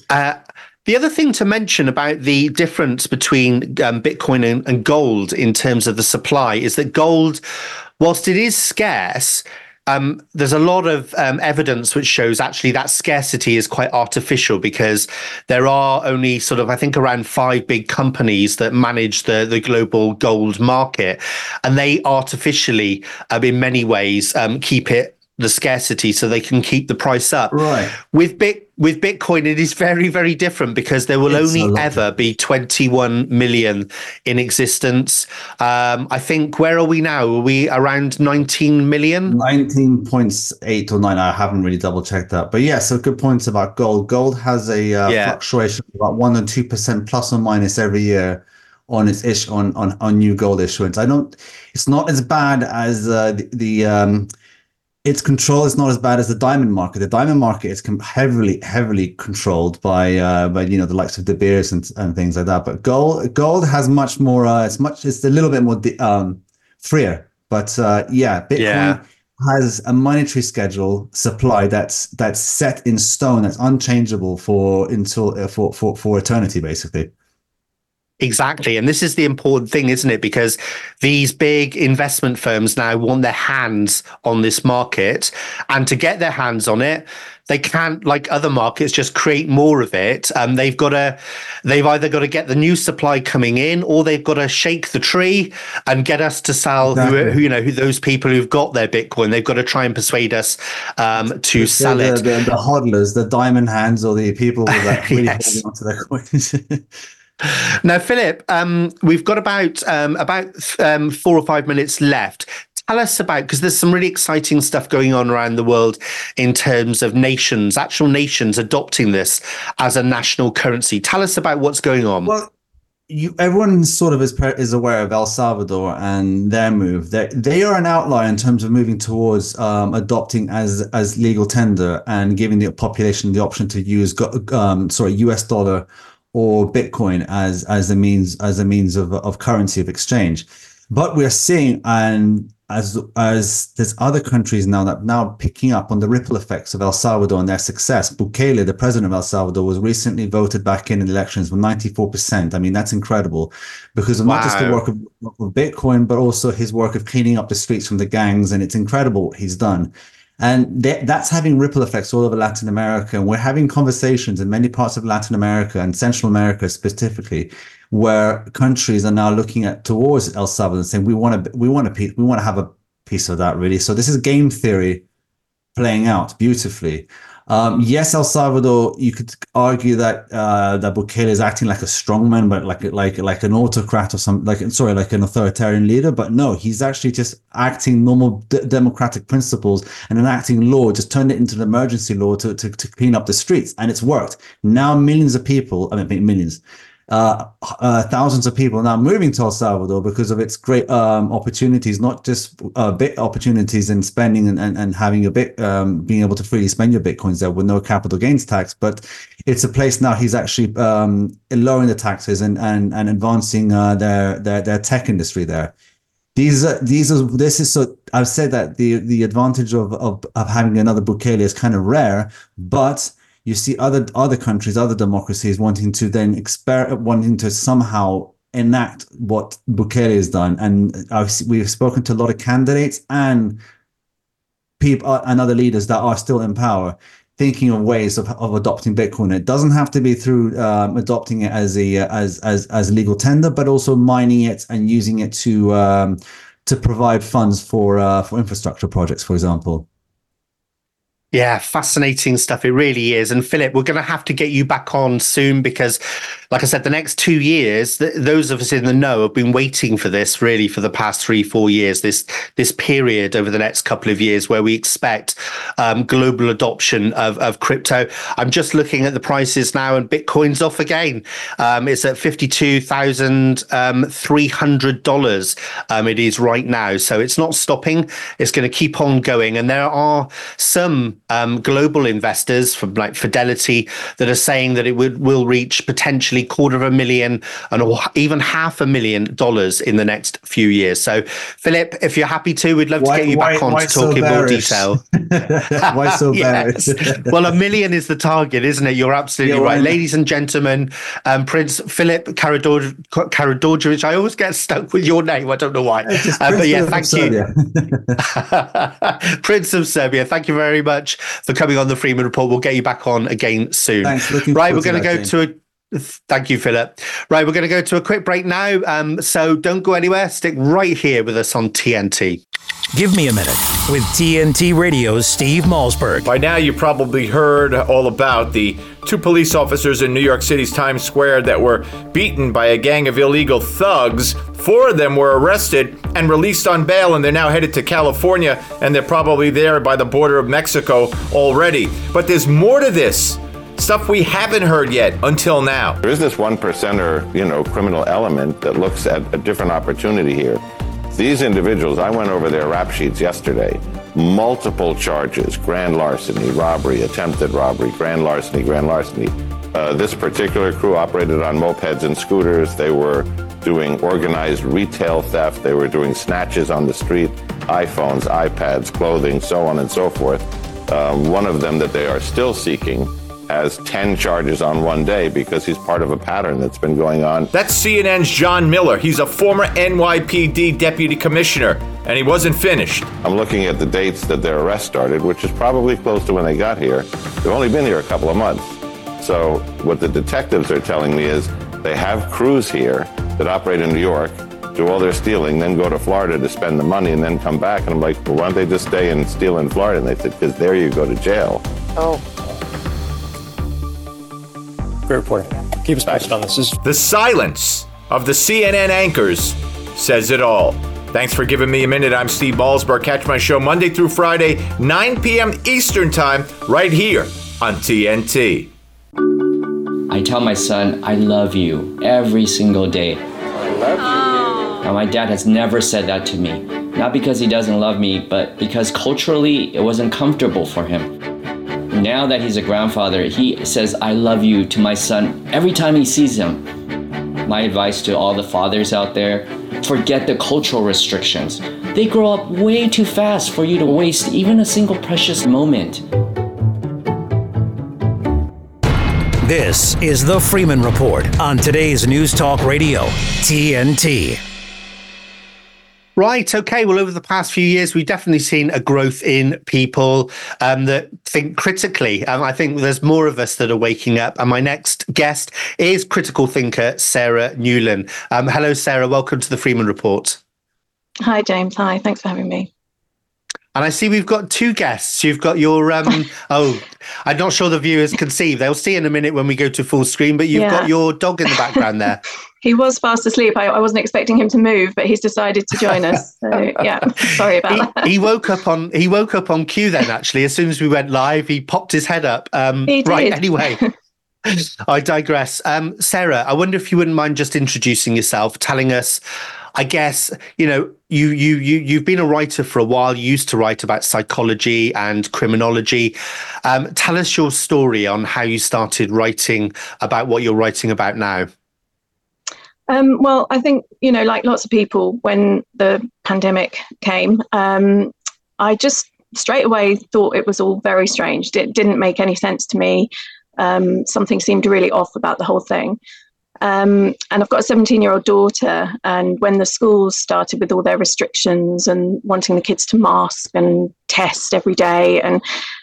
uh, the other thing to mention about the difference between um, Bitcoin and, and gold in terms of the supply is that gold whilst it is scarce, um, there's a lot of um, evidence which shows actually that scarcity is quite artificial because there are only sort of I think around five big companies that manage the the global gold market, and they artificially, um, in many ways, um, keep it the scarcity so they can keep the price up. Right. With bit with Bitcoin, it is very very different because there will It's only ever be 21 million in existence. Um, I think where are we now? Are we around 19 million? 19.8 or 9 i haven't really double checked that but yeah so good points about gold gold has a uh, Yeah. fluctuation of about 1 and 2% plus or minus every year on its ish on, on on new gold issuance i don't it's not as bad as uh, the, the um its control is not as bad as the diamond market. The diamond market is com- heavily, heavily controlled by, uh, by you know the likes of De Beers and and things like that. But gold, gold has much more. Uh, it's much. It's a little bit more di- um, freer. But uh, yeah, Bitcoin Yeah. has a monetary schedule supply that's that's set in stone. That's unchangeable for until uh, for for for eternity, basically. Exactly. And this is the important thing, isn't it? Because these big investment firms now want their hands on this market. And to get their hands on it, they can't, like other markets, just create more of it. Um, they've got to, they've either got to get the new supply coming in, or they've got to shake the tree and get us to sell. Who, Exactly. who you know, who those people who've got their Bitcoin, they've got to try and persuade us um, to The- sell the, it. The, the hodlers, the diamond hands, or the people that really Yes. holding onto their coins. Now, Filip, um, we've got about um, about um, four or five minutes left. Tell us about because there's some really exciting stuff going on around the world in terms of nations, actual nations adopting this as a national currency. Tell us about what's going on. Well, you everyone sort of is is aware of El Salvador and their move. They they are an outlier in terms of moving towards um, adopting as as legal tender and giving the population the option to use um, sorry U.S. dollar or Bitcoin as as a means as a means of of currency of exchange. But we're seeing and as as there's other countries now that now picking up on the ripple effects of El Salvador and their success. Bukele, the president of El Salvador, was recently voted back in in the elections with 94%. I mean, that's incredible because of not just the work of, of Bitcoin, but also his work of cleaning up the streets from the gangs. And it's incredible what he's done. And that, that's having ripple effects all over Latin America. And we're having conversations in many parts of Latin America and Central America specifically, where countries are now looking at towards El Salvador and saying, we want to, we want to, pe- we want to have a piece of that really. So this is game theory playing out beautifully. Um, yes, El Salvador. You could argue that uh, that Bukele is acting like a strongman, but like like like an autocrat or some like sorry, like an authoritarian leader. But no, he's actually just acting normal d- democratic principles and enacting law. Just turned it into an emergency law to, to to clean up the streets, and it's worked. Now millions of people, I mean millions, uh, uh, thousands of people now moving to El Salvador because of its great um, opportunities, not just uh, bit opportunities in spending and, and, and having a bit, um, being able to freely spend your bitcoins there with no capital gains tax. But it's a place now he's actually um, lowering the taxes and and, and advancing uh, their, their their tech industry there. These are these are this is so I've said that the the advantage of of, of having another Bukele is kind of rare, but you see other other countries, other democracies wanting to then exper wanting to somehow enact what Bukele has done, and I've, we've spoken to a lot of candidates and people and other leaders that are still in power, thinking of ways of, of adopting Bitcoin. It doesn't have to be through um, adopting it as a as as as legal tender, but also mining it and using it to um, to provide funds for uh, for infrastructure projects, for example. Yeah, fascinating stuff. It really is. And Filip, we're going to have to get you back on soon because, like I said, the next two years, th- those of us in the know have been waiting for this really for the past three, four years. This this period over the next couple of years where we expect um, global adoption of, of crypto. I'm just looking at the prices now, and Bitcoin's off again. Um, it's at fifty two thousand um, three hundred dollars. Um, it is right now, so it's not stopping. It's going to keep on going, and there are some um, global investors from like Fidelity that are saying that it would will reach potentially quarter of a million and even half a million dollars in the next few years. So, Filip, if you're happy to, we'd love Why- to get you back on why to so talk in more detail. Why so Yes. well, a million is the target, isn't it? You're absolutely Yeah, right. Ladies and gentlemen, um, Prince Filip Karador- Karađorđević. I always get stuck with your name. I don't know why. Uh, but yeah, thank you. Prince of Serbia, thank you very much for coming on the Freeman Report. We'll get you back on again soon. Thanks, looking right, we're going to to that, go to a. Thank you, Filip. Right, we're going to go to a quick break now. Um, so don't go anywhere. Stick right here with us on TNT. Give me a minute with TNT Radio's Steve Malzberg. By now, you probably heard all about the two police officers in New York City's Times Square that were beaten by a gang of illegal thugs. Four of them were arrested and released on bail, and they're now headed to California, and they're probably there by the border of Mexico already. But there's more to this. Stuff we haven't heard yet until now. There is this one percenter, you know, criminal element that looks at a different opportunity here. These individuals, I went over their rap sheets yesterday. Multiple charges: grand larceny, robbery, attempted robbery, grand larceny, grand larceny. Uh, this particular crew operated on mopeds and scooters. They were doing organized retail theft. They were doing snatches on the street, iPhones, iPads, clothing, so on and so forth. Um, one of them that they are still seeking has 10 charges on one day because he's part of a pattern that's been going on. That's CNN's John Miller. He's a former NYPD deputy commissioner, and he wasn't finished. I'm looking at the dates that their arrest started, which is probably close to when they got here. They've only been here a couple of months. So, what the detectives are telling me is they have crews here that operate in New York, do all their stealing, then go to Florida to spend the money, and then come back. And I'm like, well, why don't they just stay and steal in Florida? And they said, because there you go to jail. Oh. Great reporting. Keep us posted on this. this is- The silence of the CNN anchors says it all. Thanks for giving me a minute. I'm Steve Malzberg. Catch my show Monday through Friday, 9 p.m. Eastern Time, right here on TNT. I tell my son, I love you every single day. I love you. Oh. Now, my dad has never said that to me. Not because he doesn't love me, but because culturally it wasn't comfortable for him. Now that he's a grandfather, he says, I love you to my son every time he sees him. My advice to all the fathers out there forget the cultural restrictions. They grow up way too fast for you to waste even a single precious moment. This is the Freeman Report on today's News Talk Radio, TNT. Right. Okay. Well, over the past few years, we've definitely seen a growth in people um, that think critically. Um, I think there's more of us that are waking up. And my next guest is critical thinker Sarah Newlyn. Um, hello, Sarah. Welcome to the Freeman Report. Hi, James. Hi. Thanks for having me. And I see we've got two guests. You've got your um oh, I'm not sure the viewers can see. They'll see in a minute when we go to full screen, but you've Yeah. got your dog in the background there. He was fast asleep. I, I wasn't expecting him to move, but he's decided to join us. So yeah, sorry about that. he woke up on he woke up on cue then actually as soon as we went live he popped his head up um He right anyway i digress um sarah i wonder if you wouldn't mind just introducing yourself telling us i guess you know you you you you've been a writer for a while you used to write about psychology and criminology um tell us your story on how you started writing about what you're writing about now Um, well, I think, you know, like lots of people, when the pandemic came, um, I just straight away thought it was all very strange. It didn't make any sense to me. Um, something seemed really off about the whole thing. Um, and I've got a 17 year old daughter. And when the schools started with all their restrictions and wanting the kids to mask and test every day, and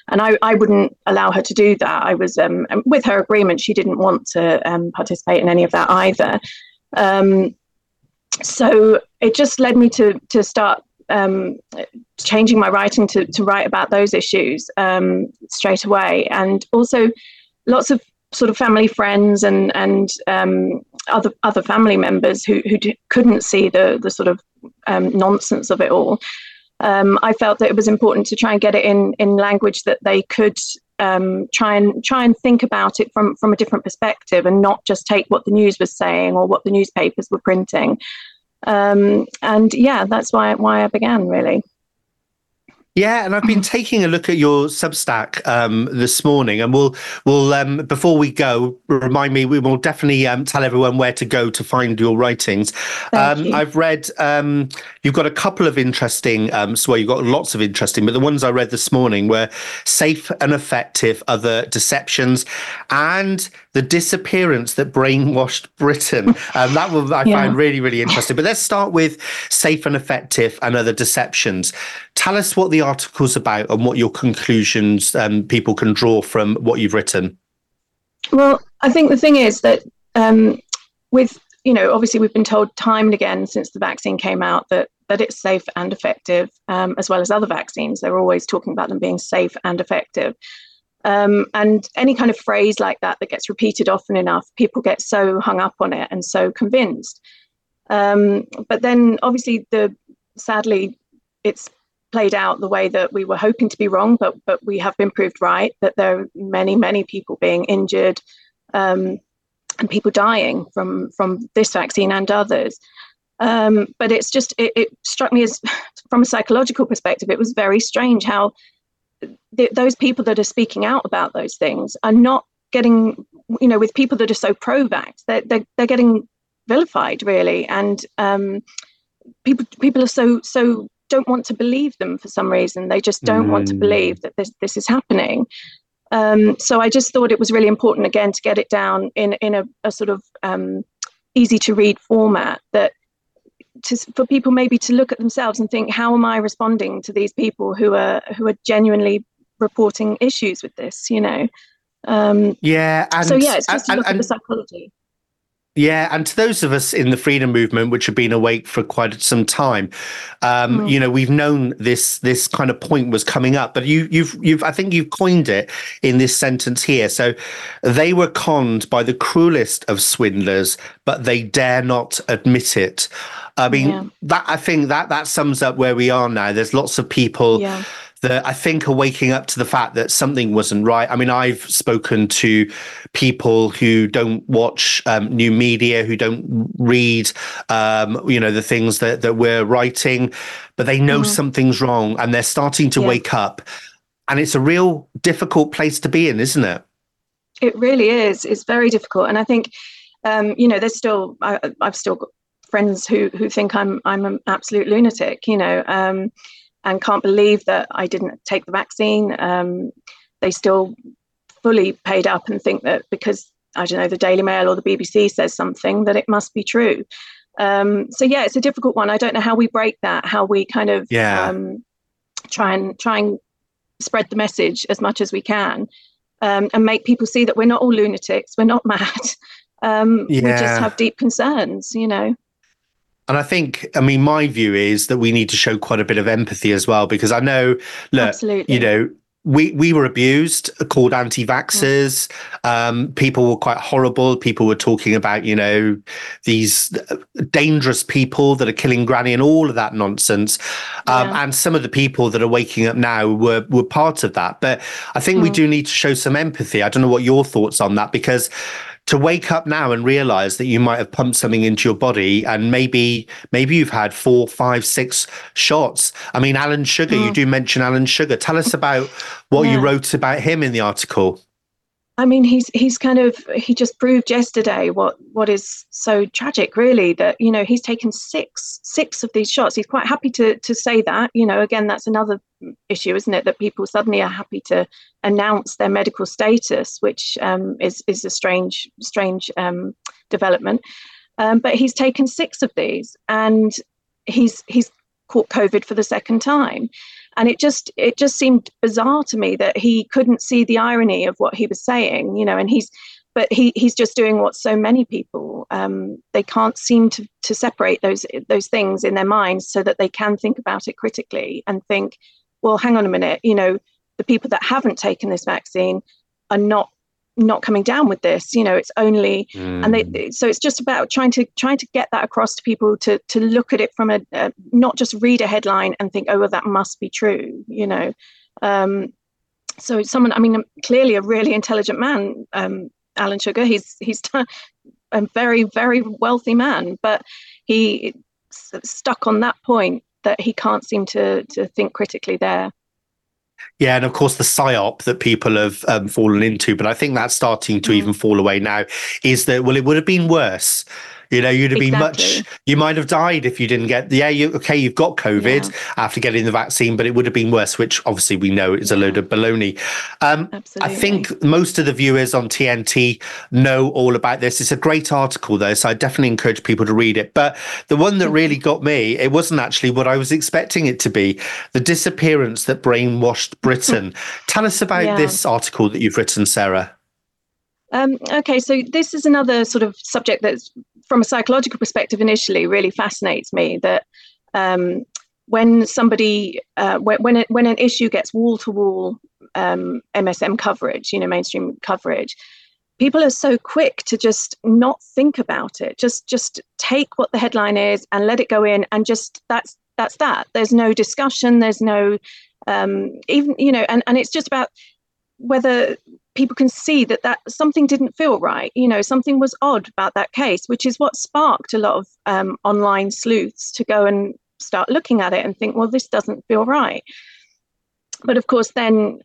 and I, I wouldn't allow her to do that. I was um, with her agreement. She didn't want to um, participate in any of that either. Um, so it just led me to to start um, changing my writing to to write about those issues um, straight away, and also lots of sort of family friends and and um, other other family members who who d- couldn't see the the sort of um, nonsense of it all. Um, I felt that it was important to try and get it in in language that they could um, try and try and think about it from from a different perspective and not just take what the news was saying or what the newspapers were printing. Um, and yeah, that's why why I began really. Yeah, and I've been taking a look at your Substack um, this morning, and we'll we'll um, before we go, remind me. We will definitely um, tell everyone where to go to find your writings. Um, you. I've read um, you've got a couple of interesting. Um, so you've got lots of interesting, but the ones I read this morning were safe and effective other deceptions, and the disappearance that brainwashed Britain. Um, that one I Yeah. found really really interesting. But let's start with safe and effective and other deceptions. Tell us what the article's about and what your conclusions um, people can draw from what you've written. Well, I think the thing is that um, with you know obviously we've been told time and again since the vaccine came out that that it's safe and effective, um, as well as other vaccines. They're always talking about them being safe and effective. Um, and any kind of phrase like that that gets repeated often enough, people get so hung up on it and so convinced. Um, but then, obviously, the sadly, it's played out the way that we were hoping to be wrong, but but we have been proved right. That there are many many people being injured, um, and people dying from from this vaccine and others. Um, but it's just it, it struck me as from a psychological perspective, it was very strange how th- those people that are speaking out about those things are not getting you know with people that are so pro-vax they're, they're, they're getting vilified really and um, people people are so so don't want to believe them for some reason. They just don't want to Mm. believe that this this is happening. Um, so i just thought it was really important again to get it down in in a, a sort of um, easy to read format that to, for people maybe to look at themselves and think how am i responding to these people who are who are genuinely reporting issues with this you know? Um Yeah, and so yeah it's just to and- look at the psychology Yeah, and to those of us in the freedom movement, which have been awake for quite some time, um, Mm. you know, we've known this this kind of point was coming up. But you, you've you've I think you've coined it in this sentence here. So they were conned by the cruelest of swindlers, but they dare not admit it. I mean, Yeah. that I think that that sums up where we are now. There's lots of people Yeah. That I think are waking up to the fact that something wasn't right. I mean, I've spoken to people who don't watch um, new media, who don't read, um, you know, the things that that we're writing, but they know Mhm. something's wrong and they're starting to Yeah. wake up. And it's a real difficult place to be in, isn't it? It really is. It's very difficult, and I think, um, you know, there's still I, I've still got friends who who think I'm I'm an absolute lunatic, you know, um, and can't believe that I didn't take the vaccine. Um, they still fully paid up and think that because I don't know the Daily Mail or the BBC says something that it must be true. Um, so yeah, it's a difficult one. I don't know how we break that. How we kind of Yeah. um, try and try and spread the message as much as we can um, and make people see that we're not all lunatics we're not mad um, we just have deep concerns you know And I think, I mean, my view is that we need to show quite a bit of empathy as well, because I know, look, Absolutely. you know, we, we were abused, called anti vaxxers. Um, people were quite horrible. People were talking about, you know, these uh, dangerous people that are killing granny and all of that nonsense. Um, Yeah. And some of the people that are waking up now were, were part of that. But I think we Mm. do need to show some empathy. I don't know what your thoughts on that, because to wake up now and realize that you might have pumped something into your body and maybe maybe you've had four five six shots. I mean alan sugar you Mm. do mention alan sugar. Tell us about what you wrote about him in the article i mean he's he's kind of he just proved yesterday what what is so tragic really that you know he's taken six six of these shots. He's quite happy to to say that you know again that's another issue isn't it that people suddenly are happy to announce their medical status which um, is is a strange strange um, development. Um, but he's taken six of these and he's he's caught covid for the second time and it just it just seemed bizarre to me that he couldn't see the irony of what he was saying you know and he's but he he's just doing what so many people um, they can't seem to to separate those those things in their minds so that they can think about it critically and think well hang on a minute you know the people that haven't taken this vaccine are not not coming down with this you know it's only and they so it's just about trying to trying to get that across to people to to look at it from a, a not just read a headline and think oh well that must be true you know. Um so someone i mean clearly a really intelligent man um alan sugar. He's he's a very very wealthy man but he s- stuck on that point that he can't seem to to think critically there Yeah, and of course the psyop that people have um, fallen into, but I think that's starting to mm. even fall away now. Is that well, it would have been worse you know, you'd have exactly. been much. You might have died if you didn't get. Yeah, you okay? You've got COVID yeah. after getting the vaccine, but it would have been worse. Which obviously we know is yeah. a load of baloney. Um, Absolutely. I think most of the viewers on TNT know all about this. It's a great article though, so I definitely encourage people to read it. But the one that really got me, it wasn't actually what I was expecting it to be. The disappearance that brainwashed Britain. Tell us about yeah. this article that you've written, Sarah. Um, okay, so this is another sort of subject that's from a psychological perspective initially really fascinates me that um, when somebody uh, when when, it, when an issue gets wall to wall MSM coverage, you know, mainstream coverage, people are so quick to just not think about it. Just just take what the headline is and let it go in, and just that's that's that. There's no discussion. There's no um, even you know, and and it's just about whether people can see that that something didn't feel right you know something was odd about that case which is what sparked a lot of um, online sleuths to go and start looking at it and think well this doesn't feel right. But of course then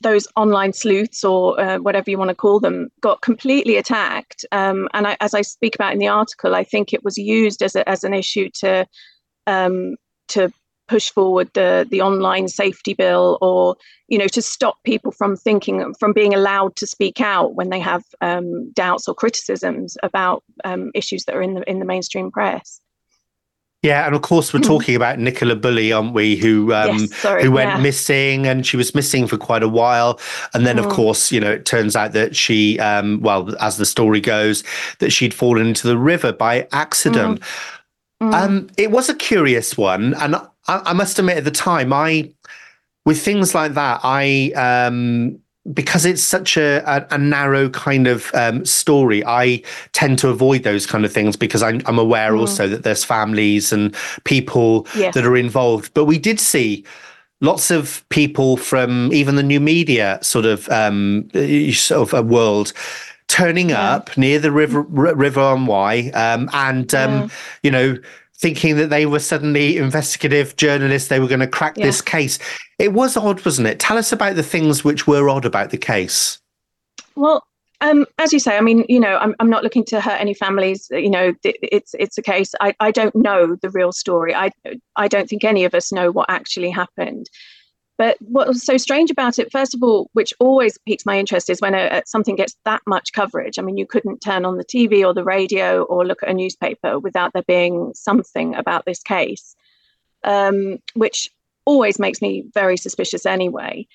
those online sleuths or uh, whatever you want to call them got completely attacked um, and I, as i speak about in the article i think it was used as, a, as an issue to um, to push forward the the online safety bill or you know to stop people from thinking from being allowed to speak out when they have um, doubts or criticisms about um, issues that are in the in the mainstream press yeah, and of course we're hmm. talking about Nicola Bulley, aren't we? Who um, yes, sorry, who went yeah. missing, and she was missing for quite a while, and then mm. of hmm. course, you know, it turns out that she, um, well, as the story goes, that she'd fallen into the river by accident. Mm. Um, it was a curious one, and I, I must admit at the time, I with things like that, I um, because it's such a, a, a narrow kind of um, story, I tend to avoid those kind of things because I'm, I'm aware mm. also that there's families and people yes. that are involved. But we did see lots of people from even the new media sort of um, sort of a world turning yeah. up near the river river on Wyre um, and um, yeah. you know thinking that they were suddenly investigative journalists, they were going to crack yeah. this case. It was odd, wasn't it? Tell us about the things which were odd about the case. Well, um, as you say, I mean, you know, I'm, I'm not looking to hurt any families. You know, it's it's a case. I, I don't know the real story. I I don't think any of us know what actually happened. But what was so strange about it, first of all, which always piques my interest, is when a, a, something gets that much coverage. I mean, you couldn't turn on the TV or the radio or look at a newspaper without there being something about this case, um, which always makes me very suspicious anyway.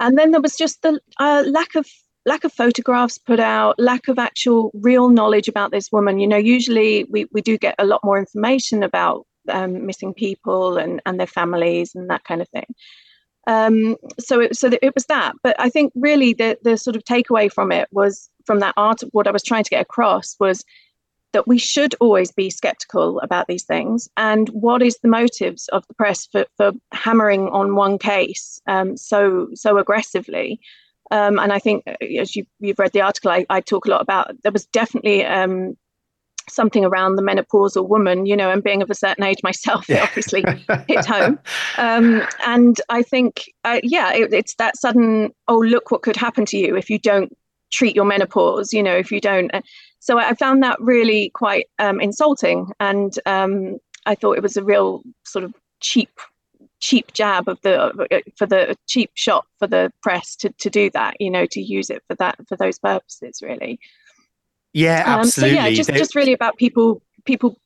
And then there was just the uh, lack of lack of photographs put out, lack of actual real knowledge about this woman. You know, usually we, we do get a lot more information about um, missing people and, and their families and that kind of thing. Um, so it, so it was that. But I think really the the sort of takeaway from it was from that art. What I was trying to get across was that we should always be skeptical about these things and what is the motives of the press for, for hammering on one case um, so so aggressively um, and I think uh, as you, have read the article I, I, talk a lot about there was definitely um, something around the menopausal woman, you know, and being of a certain age myself, yeah. it obviously hit home. Um, and I think, uh, yeah, it, it's that sudden, oh, look what could happen to you if you don't treat your menopause, you know, if you don't. Uh, so I found that really quite um, insulting. And um, I thought it was a real sort of cheap cheap jab of the uh, for the cheap shot for the press to, to do that you know to use it for that for those purposes really yeah, absolutely. Um, so yeah, just just really about people people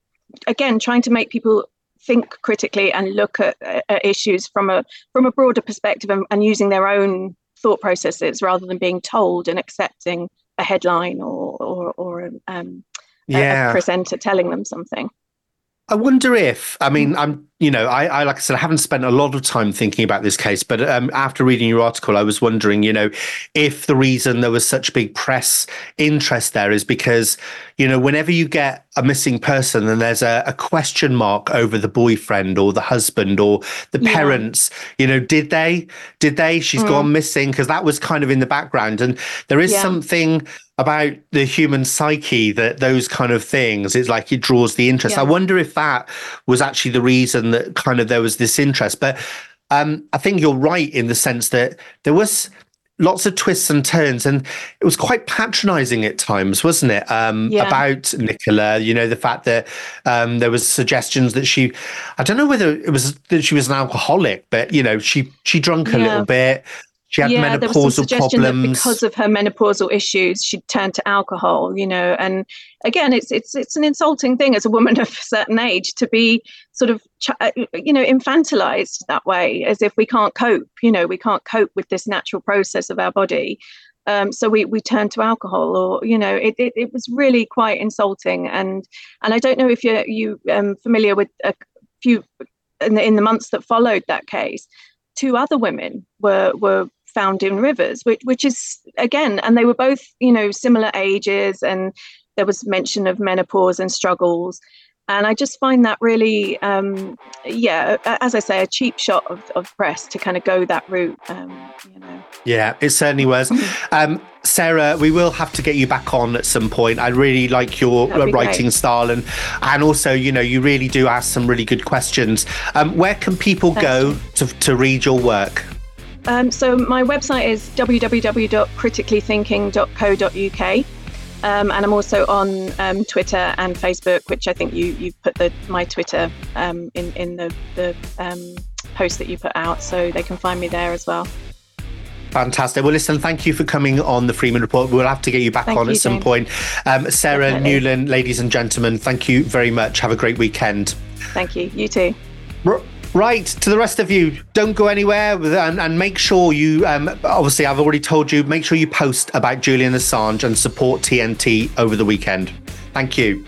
again trying to make people think critically and look at, at issues from a from a broader perspective and, and, using their own thought processes rather than being told and accepting a headline or or, or um, yeah. a, a presenter telling them something. I wonder if, I mean, I'm, you know, I, I, like I said, I haven't spent a lot of time thinking about this case, but um, after reading your article, I was wondering, you know, if the reason there was such big press interest there is because, you know, whenever you get a missing person and there's a, a question mark over the boyfriend or the husband or the yeah. parents, you know, did they, did they, She's mm. gone missing? Because that was kind of in the background. And there is yeah. something about the human psyche that those kind of things it's like it draws the interest yeah. i wonder if that was actually the reason that kind of there was this interest but um, I think you're right in the sense that there was lots of twists and turns and it was quite patronizing at times wasn't it um, Yeah. about nicola you know the fact that um, there was suggestions that she i don't know whether it was that she was an alcoholic but you know she she drunk a Yeah. little bit she had yeah, there was some menopausal suggestion that because of her menopausal issues, she'd turned to alcohol. You know, and again, it's it's it's an insulting thing as a woman of a certain age to be sort of uh, you know infantilized that way, as if we can't cope. You know, we can't cope with this natural process of our body. Um, so we we turn to alcohol, or you know, it, it it was really quite insulting. And and I don't know if you're you um, familiar with a few in the, in the months that followed that case two other women were were found in rivers which which is again and they were both you know similar ages and there was mention of menopause and struggles and i just find that really um yeah as i say a cheap shot of, of press to kind of go that route um you know Yeah, it certainly was. Um, Sarah, we will have to get you back on at some point. I really like your writing great. style, and and also, you know, you really do ask some really good questions. Um, where can people Thanks, go to, to read your work? Um, so my website is www.criticallythinking.co.uk. Um, and I'm also on um, Twitter and Facebook, which I think you you put the my Twitter um, in in the the um, post that you put out, so they can find me there as well. Fantastic. Well, listen, thank you for coming on the Freeman Report. We'll have to get you back Thank on you, at some James. point. Um, Sarah Definitely. Newlyn, ladies and gentlemen, thank you very much. Have a great weekend. Thank you. You too. R- Right, to the rest of you, don't go anywhere and, and make sure you, um, obviously, I've already told you, make sure you post about Julian Assange and support TNT over the weekend. Thank you.